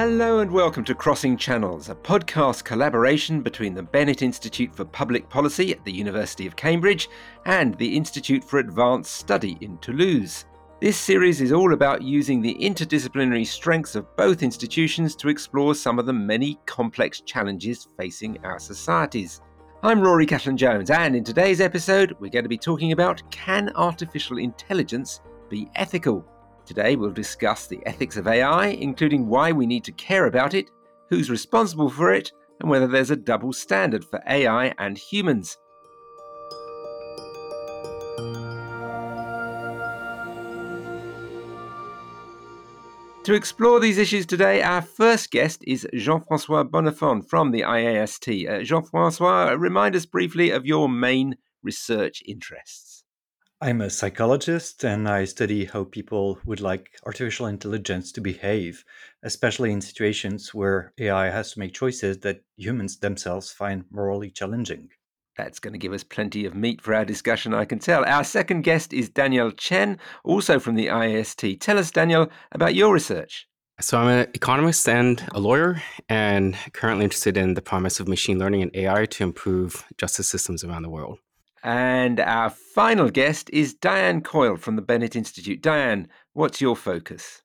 Hello and welcome to Crossing Channels, a podcast collaboration between the Bennett Institute for Public Policy at the University of Cambridge and the Institute for Advanced Study in Toulouse. This series is all about using the interdisciplinary strengths of both institutions to explore some of the many complex challenges facing our societies. I'm Rory Cellan Jones, and in today's episode, we're going to be talking about can artificial intelligence be ethical? Today, we'll discuss the ethics of AI, including why we need to care about it, who's responsible for it, and whether there's a double standard for AI and humans. To explore these issues today, our first guest is Jean Francois Bonnefon from the IAST. Uh, Jean Francois, remind us briefly of your main research interests. I'm a psychologist and I study how people would like artificial intelligence to behave, especially in situations where AI has to make choices that humans themselves find morally challenging. That's going to give us plenty of meat for our discussion, I can tell. Our second guest is Daniel Chen, also from the IAST. Tell us, Daniel, about your research. So, I'm an economist and a lawyer, and currently interested in the promise of machine learning and AI to improve justice systems around the world. And our final guest is Diane Coyle from the Bennett Institute. Diane, what's your focus?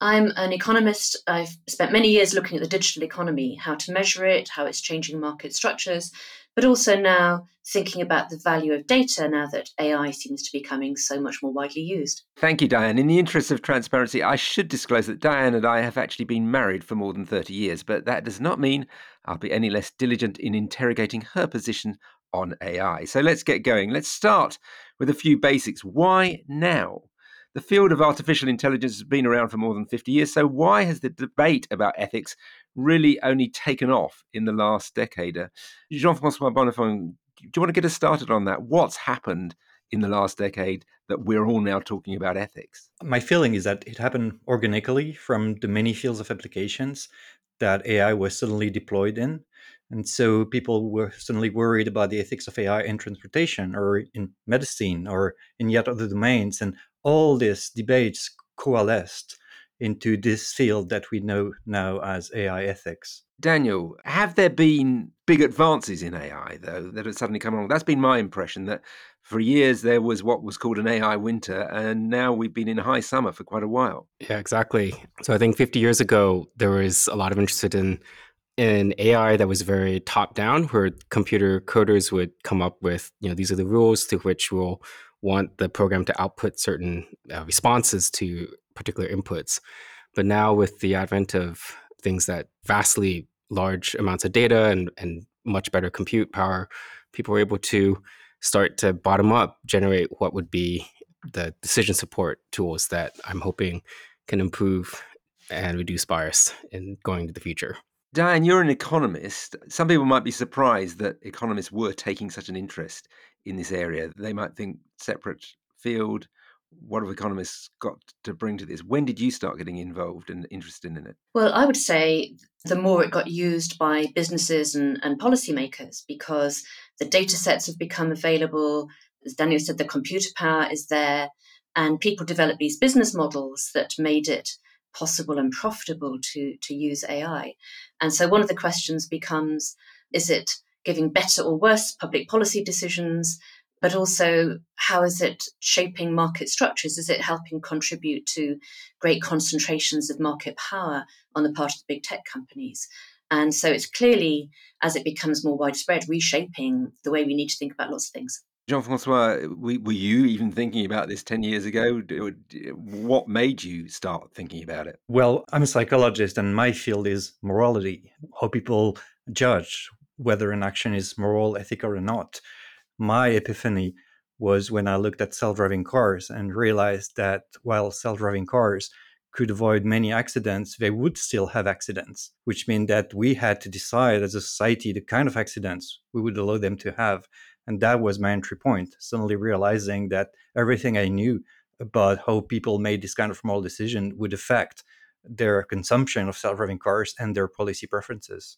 I'm an economist. I've spent many years looking at the digital economy, how to measure it, how it's changing market structures, but also now thinking about the value of data now that AI seems to be becoming so much more widely used. Thank you, Diane. In the interest of transparency, I should disclose that Diane and I have actually been married for more than 30 years, but that does not mean I'll be any less diligent in interrogating her position on AI. So let's get going. Let's start with a few basics. Why now? The field of artificial intelligence has been around for more than 50 years, so why has the debate about ethics really only taken off in the last decade? Uh, Jean Francois Bonnefon, do you want to get us started on that? What's happened in the last decade that we're all now talking about ethics? My feeling is that it happened organically from the many fields of applications that AI was suddenly deployed in. And so people were suddenly worried about the ethics of AI in transportation or in medicine or in yet other domains. And all these debates coalesced into this field that we know now as AI ethics. Daniel, have there been big advances in AI, though, that have suddenly come along? That's been my impression that for years there was what was called an AI winter, and now we've been in high summer for quite a while. Yeah, exactly. So I think 50 years ago, there was a lot of interest in in AI that was very top down, where computer coders would come up with, you know, these are the rules to which we'll want the program to output certain uh, responses to particular inputs. But now, with the advent of things that vastly large amounts of data and, and much better compute power, people are able to start to bottom up generate what would be the decision support tools that I'm hoping can improve and reduce bias in going to the future. Diane, you're an economist. Some people might be surprised that economists were taking such an interest in this area. They might think separate field. What have economists got to bring to this? When did you start getting involved and interested in it? Well, I would say the more it got used by businesses and, and policymakers because the data sets have become available. As Daniel said, the computer power is there, and people developed these business models that made it possible and profitable to, to use AI. And so one of the questions becomes is it giving better or worse public policy decisions? But also, how is it shaping market structures? Is it helping contribute to great concentrations of market power on the part of the big tech companies? And so it's clearly, as it becomes more widespread, reshaping the way we need to think about lots of things. Jean Francois, were you even thinking about this 10 years ago? What made you start thinking about it? Well, I'm a psychologist, and my field is morality, how people judge whether an action is moral, ethical, or not. My epiphany was when I looked at self driving cars and realized that while self driving cars could avoid many accidents, they would still have accidents, which meant that we had to decide as a society the kind of accidents we would allow them to have and that was my entry point, suddenly realizing that everything I knew about how people made this kind of moral decision would affect their consumption of self driving cars and their policy preferences.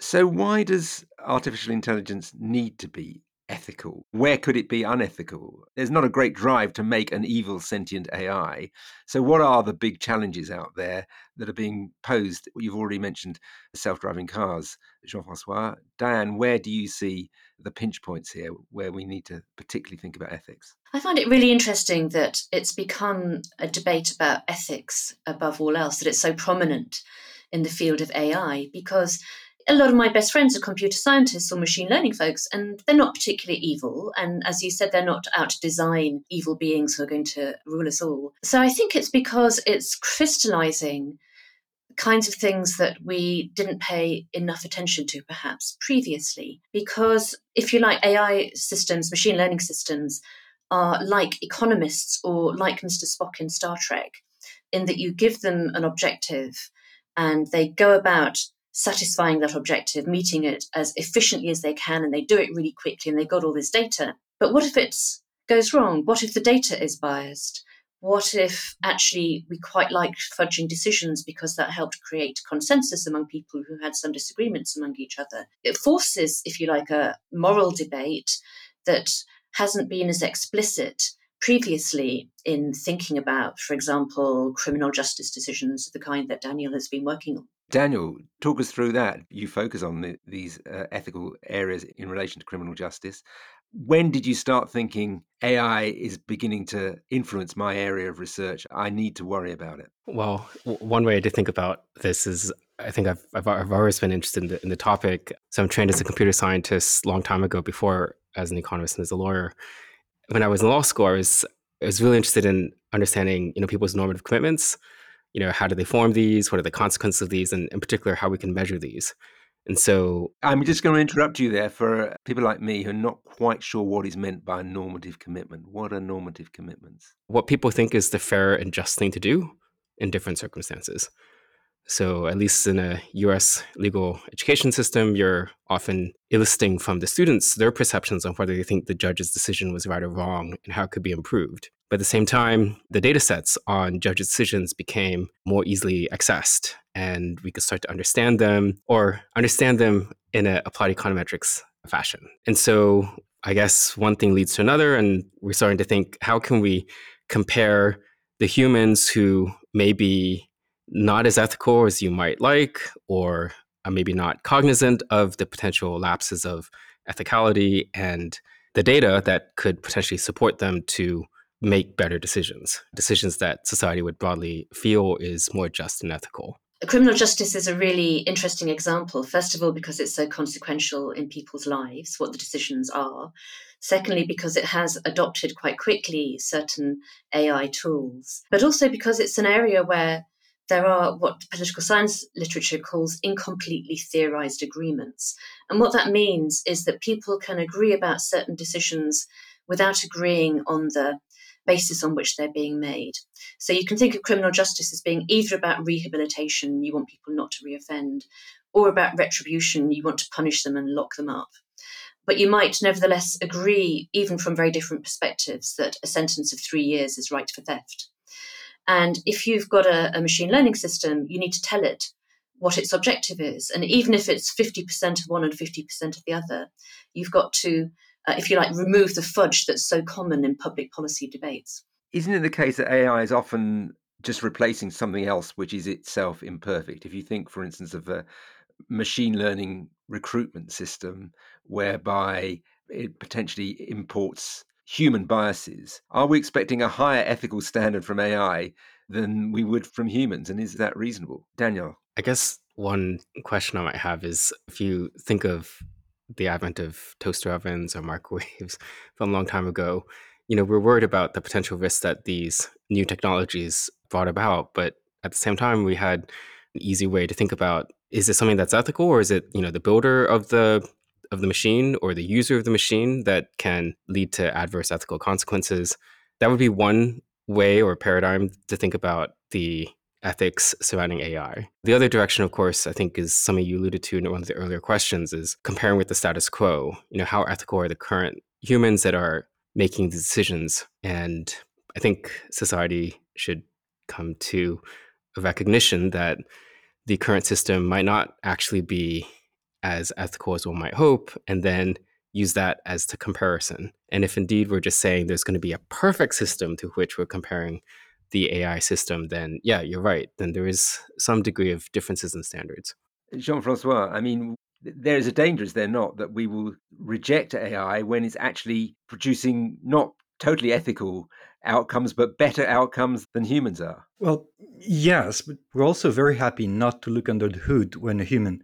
So, why does artificial intelligence need to be ethical? Where could it be unethical? There's not a great drive to make an evil sentient AI. So, what are the big challenges out there that are being posed? You've already mentioned self driving cars, Jean Francois. Diane, where do you see the pinch points here where we need to particularly think about ethics? I find it really interesting that it's become a debate about ethics above all else, that it's so prominent in the field of AI because a lot of my best friends are computer scientists or machine learning folks, and they're not particularly evil. And as you said, they're not out to design evil beings who are going to rule us all. So I think it's because it's crystallizing kinds of things that we didn't pay enough attention to perhaps previously. Because if you like, AI systems, machine learning systems, are like economists or like Mr. Spock in Star Trek, in that you give them an objective and they go about satisfying that objective, meeting it as efficiently as they can, and they do it really quickly and they got all this data. But what if it goes wrong? What if the data is biased? What if actually we quite liked fudging decisions because that helped create consensus among people who had some disagreements among each other? It forces, if you like, a moral debate that hasn't been as explicit previously in thinking about, for example, criminal justice decisions of the kind that Daniel has been working on. Daniel, talk us through that. You focus on the, these uh, ethical areas in relation to criminal justice. When did you start thinking AI is beginning to influence my area of research? I need to worry about it. Well, w- one way to think about this is I think I've, I've, I've always been interested in the, in the topic. So I'm trained as a computer scientist long time ago before as an economist and as a lawyer. When I was in law school, I was, I was really interested in understanding, you know, people's normative commitments. You know, how do they form these? What are the consequences of these? And in particular, how we can measure these. And so I'm just going to interrupt you there for people like me who are not quite sure what is meant by normative commitment. What are normative commitments? What people think is the fair and just thing to do in different circumstances. So, at least in a US legal education system, you're often eliciting from the students their perceptions on whether they think the judge's decision was right or wrong and how it could be improved. But at the same time, the data sets on judges' decisions became more easily accessed, and we could start to understand them or understand them in an applied econometrics fashion. And so, I guess one thing leads to another, and we're starting to think how can we compare the humans who may be not as ethical as you might like, or uh, maybe not cognizant of the potential lapses of ethicality and the data that could potentially support them to make better decisions, decisions that society would broadly feel is more just and ethical. Criminal justice is a really interesting example, first of all, because it's so consequential in people's lives, what the decisions are. Secondly, because it has adopted quite quickly certain AI tools, but also because it's an area where there are what political science literature calls incompletely theorized agreements. And what that means is that people can agree about certain decisions without agreeing on the basis on which they're being made. So you can think of criminal justice as being either about rehabilitation, you want people not to reoffend, or about retribution, you want to punish them and lock them up. But you might nevertheless agree, even from very different perspectives, that a sentence of three years is right for theft. And if you've got a, a machine learning system, you need to tell it what its objective is. And even if it's 50% of one and 50% of the other, you've got to, uh, if you like, remove the fudge that's so common in public policy debates. Isn't it the case that AI is often just replacing something else which is itself imperfect? If you think, for instance, of a machine learning recruitment system whereby it potentially imports human biases, are we expecting a higher ethical standard from AI than we would from humans? And is that reasonable? Daniel? I guess one question I might have is if you think of the advent of toaster ovens or microwaves from a long time ago, you know, we're worried about the potential risks that these new technologies brought about. But at the same time, we had an easy way to think about is it something that's ethical or is it, you know, the builder of the of the machine or the user of the machine that can lead to adverse ethical consequences. That would be one way or paradigm to think about the ethics surrounding AI. The other direction, of course, I think is something you alluded to in one of the earlier questions is comparing with the status quo. You know, how ethical are the current humans that are making the decisions? And I think society should come to a recognition that the current system might not actually be as ethical as one might hope. And then use that as the comparison. And if indeed we're just saying there's going to be a perfect system to which we're comparing the AI system, then yeah, you're right. Then there is some degree of differences in standards. Jean Francois, I mean, there is a danger, is there not, that we will reject AI when it's actually producing not totally ethical outcomes, but better outcomes than humans are? Well, yes, but we're also very happy not to look under the hood when a human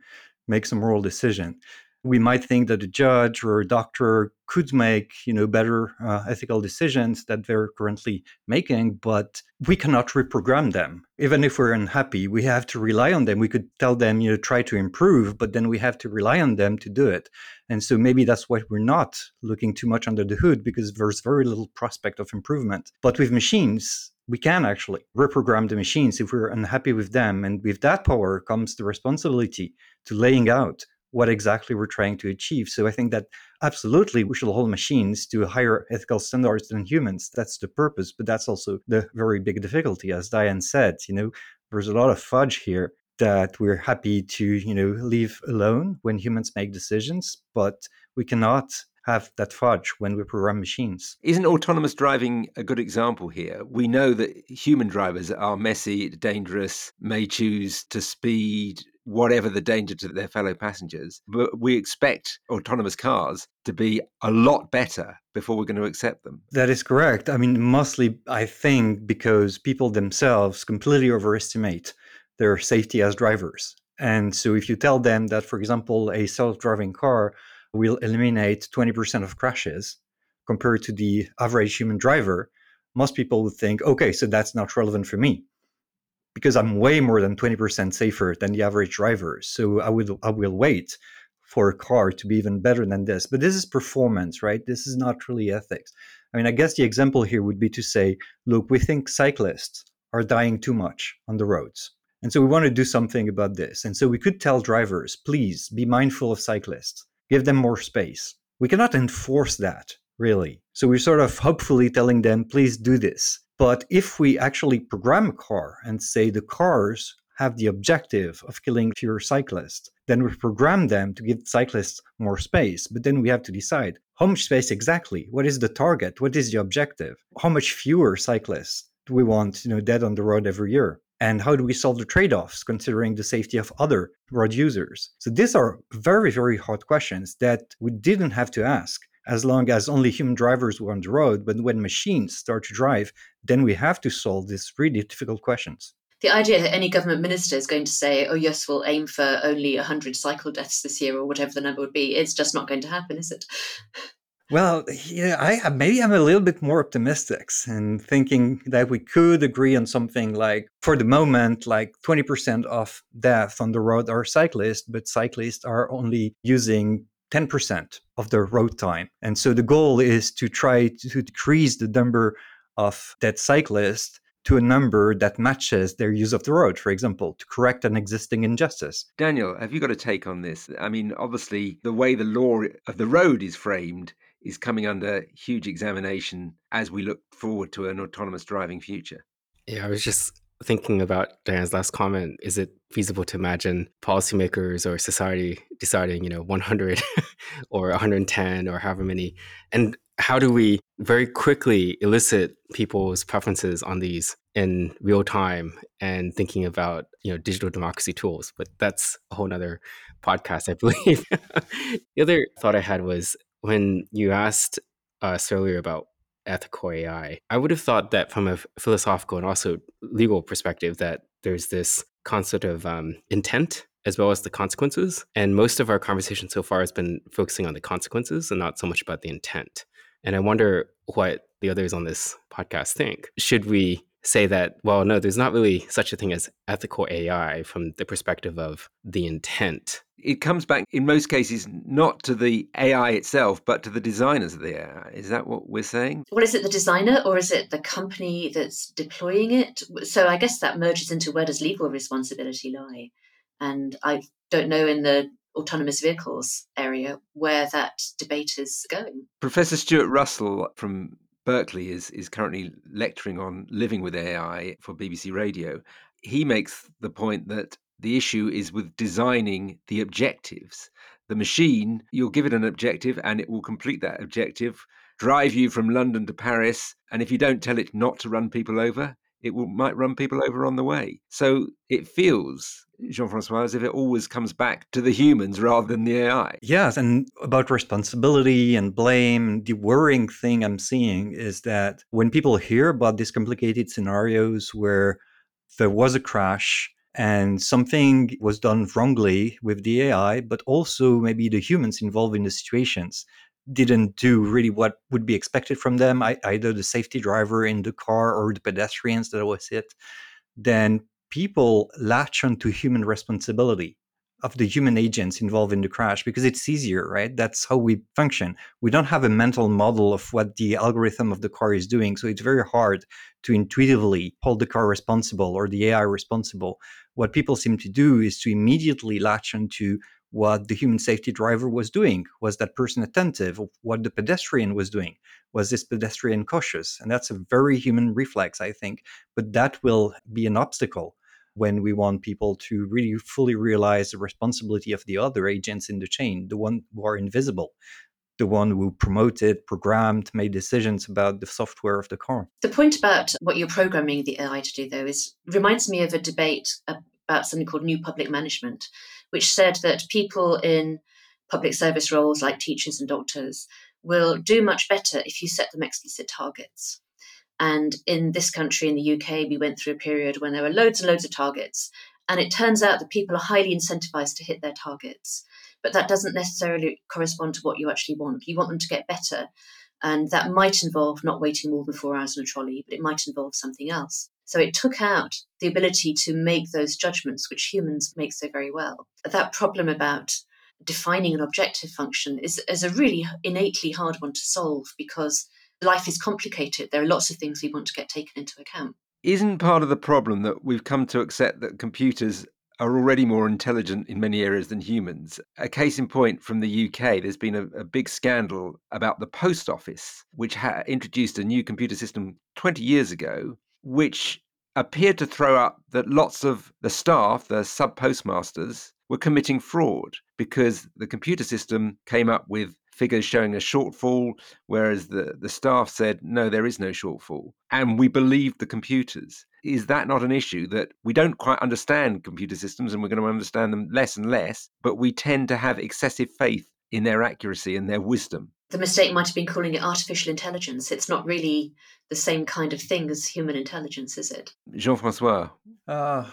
makes some moral decision we might think that a judge or a doctor could make you know better uh, ethical decisions that they're currently making but we cannot reprogram them. Even if we're unhappy we have to rely on them. We could tell them you know try to improve but then we have to rely on them to do it. And so maybe that's why we're not looking too much under the hood because there's very little prospect of improvement. But with machines we can actually reprogram the machines if we're unhappy with them. And with that power comes the responsibility to laying out what exactly we're trying to achieve. So I think that absolutely we should hold machines to higher ethical standards than humans. That's the purpose, but that's also the very big difficulty. As Diane said, you know, there's a lot of fudge here that we're happy to, you know, leave alone when humans make decisions, but we cannot have that fudge when we program machines. Isn't autonomous driving a good example here? We know that human drivers are messy, dangerous, may choose to speed whatever the danger to their fellow passengers. But we expect autonomous cars to be a lot better before we're going to accept them. That is correct. I mean, mostly, I think, because people themselves completely overestimate their safety as drivers. And so, if you tell them that, for example, a self driving car will eliminate 20% of crashes compared to the average human driver, most people would think, okay, so that's not relevant for me because I'm way more than 20% safer than the average driver. So I would I will wait for a car to be even better than this. But this is performance, right? This is not really ethics. I mean, I guess the example here would be to say, look, we think cyclists are dying too much on the roads. And so we want to do something about this. And so we could tell drivers, please be mindful of cyclists, give them more space. We cannot enforce that, really. So we're sort of hopefully telling them, please do this. But if we actually program a car and say the cars have the objective of killing fewer cyclists, then we program them to give cyclists more space. But then we have to decide how much space exactly? What is the target? What is the objective? How much fewer cyclists do we want you know, dead on the road every year? And how do we solve the trade offs considering the safety of other road users? So these are very, very hard questions that we didn't have to ask as long as only human drivers were on the road. But when machines start to drive, then we have to solve these really difficult questions. The idea that any government minister is going to say, oh, yes, we'll aim for only 100 cycle deaths this year or whatever the number would be, it's just not going to happen, is it? Well, yeah, I maybe I'm a little bit more optimistic in thinking that we could agree on something like, for the moment, like 20% of deaths on the road are cyclists, but cyclists are only using 10% of their road time. And so the goal is to try to decrease the number of dead cyclists to a number that matches their use of the road, for example, to correct an existing injustice. Daniel, have you got a take on this? I mean, obviously, the way the law of the road is framed is coming under huge examination as we look forward to an autonomous driving future. Yeah, I was just thinking about Diane's last comment, is it feasible to imagine policymakers or society deciding, you know, 100 or 110 or however many? And how do we very quickly elicit people's preferences on these in real time and thinking about, you know, digital democracy tools? But that's a whole nother podcast, I believe. the other thought I had was when you asked us earlier about ethical AI. I would have thought that from a philosophical and also legal perspective, that there's this concept of um, intent as well as the consequences. And most of our conversation so far has been focusing on the consequences and not so much about the intent. And I wonder what the others on this podcast think. Should we say that, well, no, there's not really such a thing as ethical AI from the perspective of the intent. It comes back in most cases not to the AI itself, but to the designers of the AI. Is that what we're saying? Well, is it the designer or is it the company that's deploying it? So I guess that merges into where does legal responsibility lie? And I don't know in the autonomous vehicles area where that debate is going. Professor Stuart Russell from Berkeley is is currently lecturing on living with AI for BBC Radio. He makes the point that the issue is with designing the objectives The machine, you'll give it an objective and it will complete that objective, drive you from London to Paris. And if you don't tell it not to run people over, it will, might run people over on the way. So it feels, Jean Francois, as if it always comes back to the humans rather than the AI. Yes, and about responsibility and blame, the worrying thing I'm seeing is that when people hear about these complicated scenarios where there was a crash and something was done wrongly with the AI, but also maybe the humans involved in the situations didn't do really what would be expected from them, either the safety driver in the car or the pedestrians that was hit, then people latch onto human responsibility of the human agents involved in the crash because it's easier, right? That's how we function. We don't have a mental model of what the algorithm of the car is doing. So it's very hard to intuitively hold the car responsible or the AI responsible. What people seem to do is to immediately latch onto what the human safety driver was doing. Was that person attentive? What the pedestrian was doing? Was this pedestrian cautious? And that's a very human reflex, I think. But that will be an obstacle when we want people to really fully realize the responsibility of the other agents in the chain, the one who are invisible, the one who promoted, programmed, made decisions about the software of the car. The point about what you're programming the AI to do, though, is reminds me of a debate about something called new public management, which said that people in public service roles like teachers and doctors will do much better if you set them explicit targets. And in this country, in the UK, we went through a period when there were loads and loads of targets. And it turns out that people are highly incentivized to hit their targets. But that doesn't necessarily correspond to what you actually want. You want them to get better. And that might involve not waiting more than four hours in a trolley, but it might involve something else. So it took out the ability to make those judgments, which humans make so very well. That problem about defining an objective function is, is a really innately hard one to solve because life is complicated. There are lots of things we want to get taken into account. Isn't part of the problem that we've come to accept that computers are already more intelligent in many areas than humans. A case in point from the UK, there's been a, a big scandal about the post office, which ha- introduced a new computer system 20 years ago, which appeared to throw up that lots of the staff, the sub postmasters, were committing fraud because the computer system came up with figures showing a shortfall, whereas the, the staff said, no, there is no shortfall. And we believed the computers. Is that not an issue that we don't quite understand computer systems and we're going to understand them less and less, but we tend to have excessive faith in their accuracy and their wisdom? The mistake might have been calling it artificial intelligence. It's not really the same kind of thing as human intelligence, is it? Jean Francois. Uh,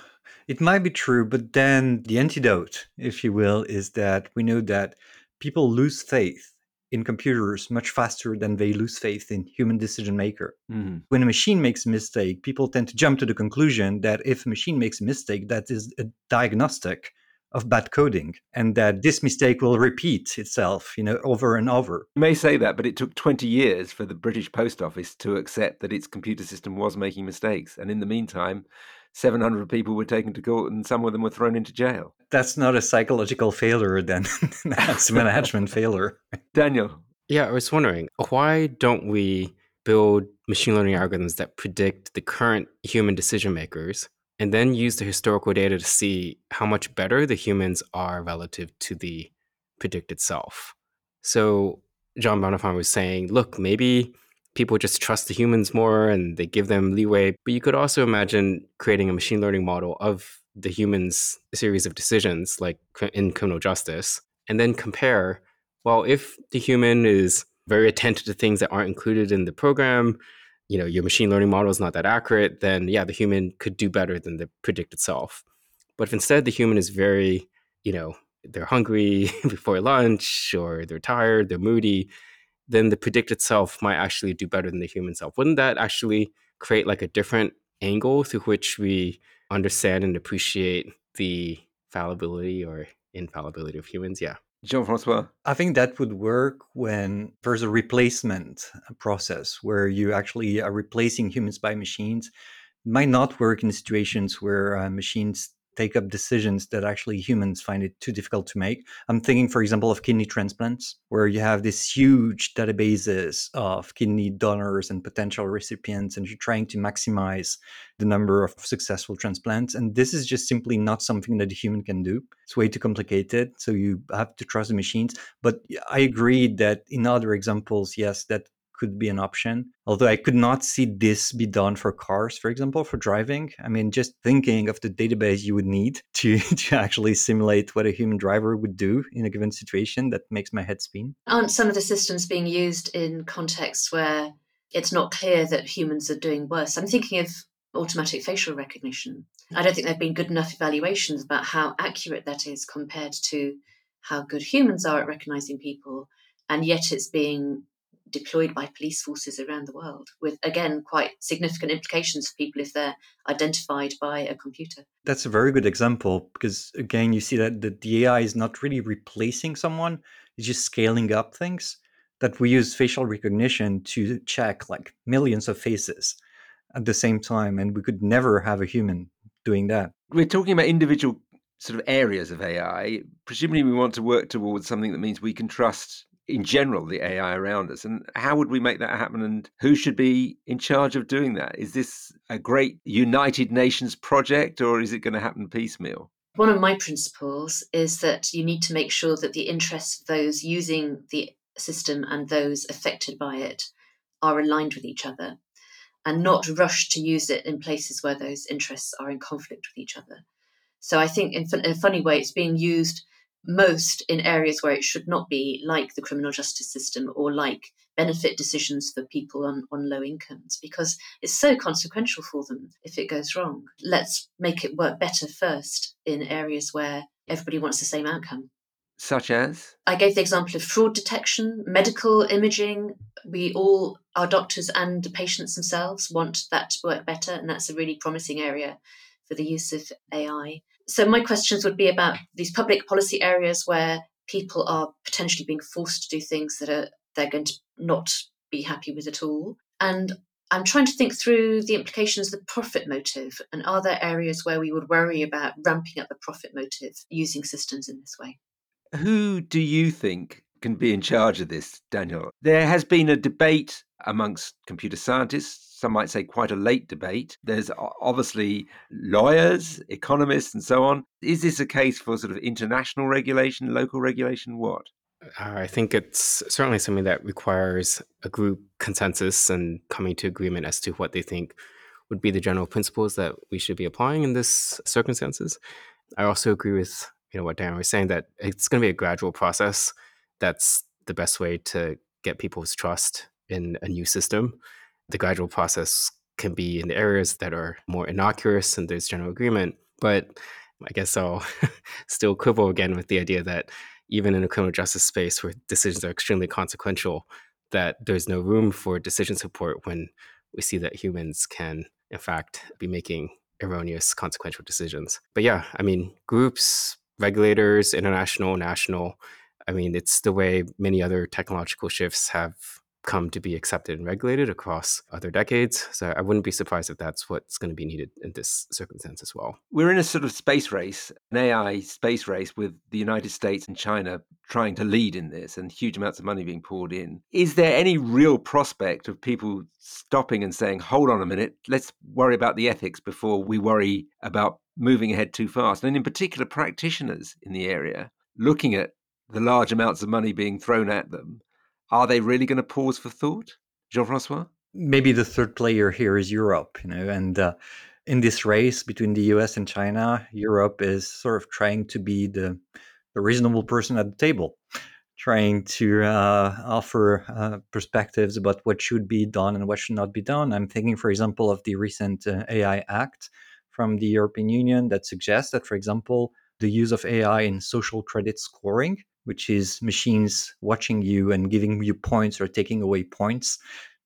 it might be true, but then the antidote, if you will, is that we know that people lose faith in computers much faster than they lose faith in human decision maker. Mm-hmm. When a machine makes a mistake, people tend to jump to the conclusion that if a machine makes a mistake, that is a diagnostic of bad coding and that this mistake will repeat itself you know over and over you may say that but it took 20 years for the british post office to accept that its computer system was making mistakes and in the meantime 700 people were taken to court and some of them were thrown into jail. That's not a psychological failure, then. That's a management failure. Daniel. Yeah, I was wondering why don't we build machine learning algorithms that predict the current human decision makers and then use the historical data to see how much better the humans are relative to the predicted self? So, John Bonnefon was saying, look, maybe people just trust the humans more and they give them leeway. But you could also imagine creating a machine learning model of the humans' series of decisions, like in criminal justice, and then compare well, if the human is very attentive to things that aren't included in the program, you know, your machine learning model is not that accurate, then yeah, the human could do better than the predict itself. But if instead the human is very, you know, they're hungry before lunch or they're tired, they're moody, then the predicted self might actually do better than the human self. Wouldn't that actually create like a different angle through which we understand and appreciate the fallibility or infallibility of humans? Yeah. Jean Francois. I think that would work when there's a replacement process where you actually are replacing humans by machines. It might not work in situations where uh, machines take up decisions that actually humans find it too difficult to make. I'm thinking, for example, of kidney transplants, where you have these huge databases of kidney donors and potential recipients, and you're trying to maximize the number of successful transplants. And this is just simply not something that a human can do. It's way too complicated. So you have to trust the machines. But I agree that in other examples, yes, that could be an option. Although I could not see this be done for cars, for example, for driving. I mean, just thinking of the database you would need to, to actually simulate what a human driver would do in a given situation, that makes my head spin. Aren't some of the systems being used in contexts where it's not clear that humans are doing worse? I'm thinking of automatic facial recognition. I don't think there have been good enough evaluations about how accurate that is compared to how good humans are at recognizing people. And yet it's being deployed by police forces around the world, with again quite significant implications for people if they're identified by a computer. That's a very good example because again, you see that the AI is not really replacing someone; it's just scaling up things. That we use facial recognition to check like millions of faces at the same time, and we could never have a human doing that. We're talking about individual sort of areas of AI. Presumably, we want to work towards something that means we can trust in general the AI around us. And how would we make that happen? And who should be in charge of doing that? Is this a great United Nations project or is it going to happen piecemeal? One of my principles is that you need to make sure that the interests of those using the system and those affected by it are aligned with each other and not rush to use it in places where those interests are in conflict with each other. So I think in, a funny way, it's being used most in areas where it should not be, like the criminal justice system or like benefit decisions for people on, on low incomes, because it's so consequential for them if it goes wrong. Let's make it work better first in areas where everybody wants the same outcome. Such as? I gave the example of fraud detection, medical imaging. We all, our doctors and the patients themselves, want that to work better, and that's a really promising area for the use of AI. So, my questions would be about these public policy areas where people are potentially being forced to do things that are they're going to not be happy with at all. And I'm trying to think through the implications of the profit motive. And are there areas where we would worry about ramping up the profit motive using systems in this way? Who do you think can be in charge of this, Daniel? There has been a debate amongst computer scientists some might say quite a late debate. There's obviously lawyers, economists, and so on. Is this a case for sort of international regulation, local regulation? What? Uh, I think it's certainly something that requires a group consensus and coming to agreement as to what they think would be the general principles that we should be applying in this circumstances. I also agree with you know what Dan was saying that it's going to be a gradual process. That's the best way to get people's trust in a new system the gradual process can be in areas that are more innocuous and there's general agreement. But I guess I'll still quibble again with the idea that even in a criminal justice space where decisions are extremely consequential, that there's no room for decision support when we see that humans can, in fact, be making erroneous consequential decisions. But yeah, I mean, groups, regulators, international, national, I mean, it's the way many other technological shifts have come to be accepted and regulated across other decades. So I wouldn't be surprised if that's what's going to be needed in this circumstance as well. We're in a sort of space race, an AI space race with the United States and China trying to lead in this and huge amounts of money being poured in. Is there any real prospect of people stopping and saying, hold on a minute, let's worry about the ethics before we worry about moving ahead too fast? And in particular, practitioners in the area looking at the large amounts of money being thrown at them are they really going to pause for thought, Jean Francois? Maybe the third player here is Europe, you know, and uh, in this race between the US and China, Europe is sort of trying to be the, the reasonable person at the table, trying to uh, offer uh, perspectives about what should be done and what should not be done. I'm thinking, for example, of the recent uh, AI Act from the European Union that suggests that, for example, the use of AI in social credit scoring which is machines watching you and giving you points or taking away points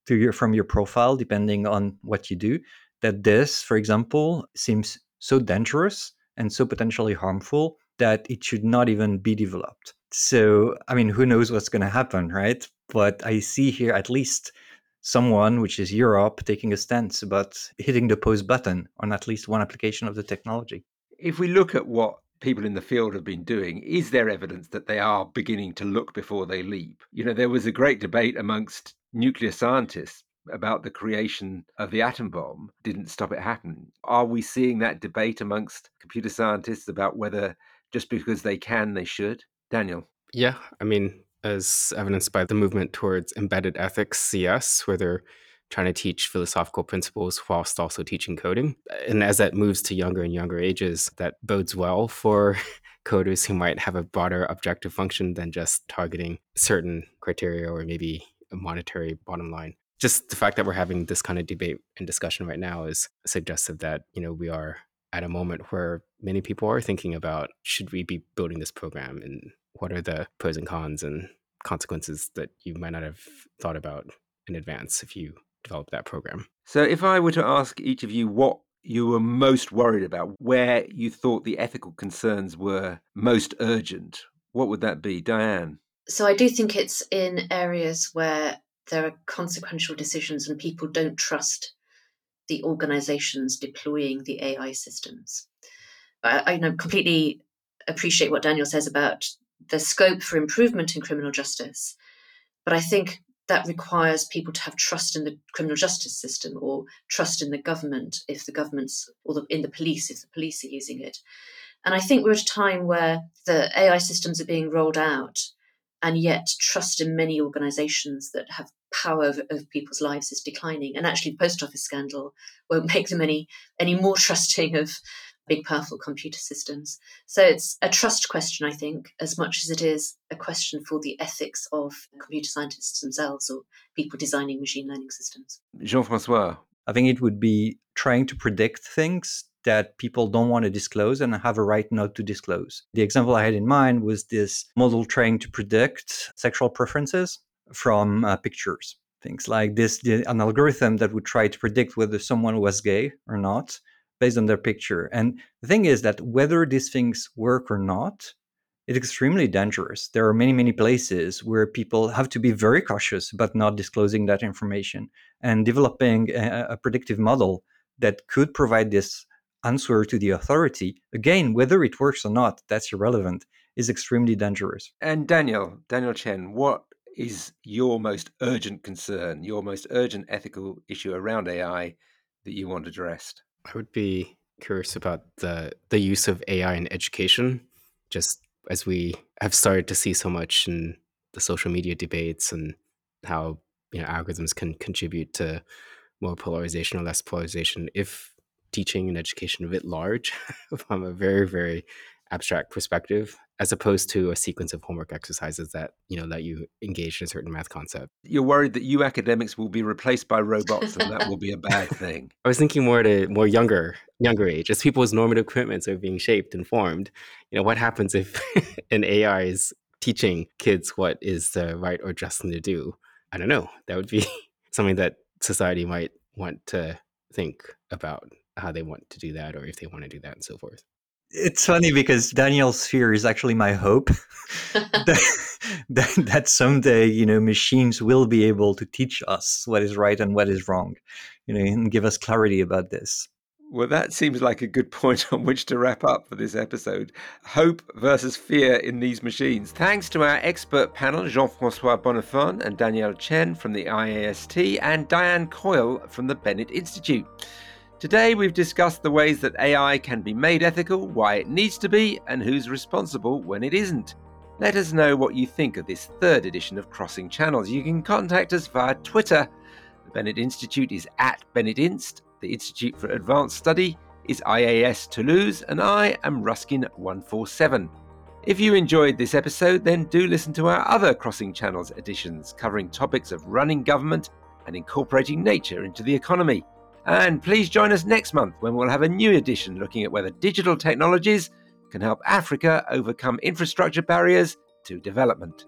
to your, from your profile depending on what you do that this for example seems so dangerous and so potentially harmful that it should not even be developed. So i mean who knows what's going to happen right? But i see here at least someone which is europe taking a stance about hitting the pause button on at least one application of the technology. If we look at what people in the field have been doing, is there evidence that they are beginning to look before they leap? You know, there was a great debate amongst nuclear scientists about the creation of the atom bomb didn't stop it happening. Are we seeing that debate amongst computer scientists about whether just because they can, they should? Daniel. Yeah, I mean, as evidenced by the movement towards embedded ethics, CS, where they're trying to teach philosophical principles whilst also teaching coding. And as that moves to younger and younger ages, that bodes well for coders who might have a broader objective function than just targeting certain criteria or maybe a monetary bottom line. Just the fact that we're having this kind of debate and discussion right now is suggestive that, you know, we are at a moment where many people are thinking about should we be building this program and what are the pros and cons and consequences that you might not have thought about in advance if you develop that program. So, if I were to ask each of you what you were most worried about, where you thought the ethical concerns were most urgent, what would that be, Diane? So, I do think it's in areas where there are consequential decisions and people don't trust the organizations deploying the AI systems. I, I know completely appreciate what Daniel says about the scope for improvement in criminal justice, but I think that requires people to have trust in the criminal justice system or trust in the government if the government's or the, in the police if the police are using it. And I think we're at a time where the AI systems are being rolled out, and yet trust in many organizations that have power over, over people's lives is declining. And actually, the post office scandal won't make them any any more trusting of big, powerful computer systems. So it's a trust question, I think, as much as it is a question for the ethics of computer scientists themselves or people designing machine learning systems. Jean Francois. I think it would be trying to predict things that people don't want to disclose and have a right not to disclose. The example I had in mind was this model trying to predict sexual preferences from uh, pictures. Things like this, the, an algorithm that would try to predict whether someone was gay or not based on their picture. And the thing is that whether these things work or not, it's extremely dangerous. There are many, many places where people have to be very cautious about not disclosing that information and developing a, a predictive model that could provide this answer to the authority. Again, whether it works or not, that's irrelevant, is extremely dangerous. And Daniel, Daniel Chen, what is your most urgent concern, your most urgent ethical issue around AI that you want addressed? I would be curious about the the use of AI in education, just as we have started to see so much in the social media debates and how you know algorithms can contribute to more polarization or less polarization. If teaching and education writ large, from a very very abstract perspective as opposed to a sequence of homework exercises that you know let you engage in a certain math concept. You're worried that you academics will be replaced by robots and that will be a bad thing. I was thinking more to more younger younger age as people's normative commitments are being shaped and formed you know what happens if an ai is teaching kids what is the right or just thing to do? I don't know. That would be something that society might want to think about how they want to do that or if they want to do that and so forth it's funny because Daniel's fear is actually my hope that, that, that someday you know machines will be able to teach us what is right and what is wrong, you know, and give us clarity about this. Well, that seems like a good point on which to wrap up for this episode. Hope versus fear in these machines. Thanks to our expert panel, Jean Francois Bonnefon and Daniel Chen from the IAST, and Diane Coyle from the Bennett Institute. Today, we've discussed the ways that AI can be made ethical, why it needs to be, and who's responsible when it isn't. Let us know what you think of this third edition of Crossing Channels. You can contact us via Twitter. The Bennett Institute is at Bennett Inst. The Institute for Advanced Study is IAS Toulouse, and I am Ruskin147. If you enjoyed this episode, then do listen to our other Crossing Channels editions covering topics of running government and incorporating nature into the economy. And please join us next month when we'll have a new edition looking at whether digital technologies can help Africa overcome infrastructure barriers to development.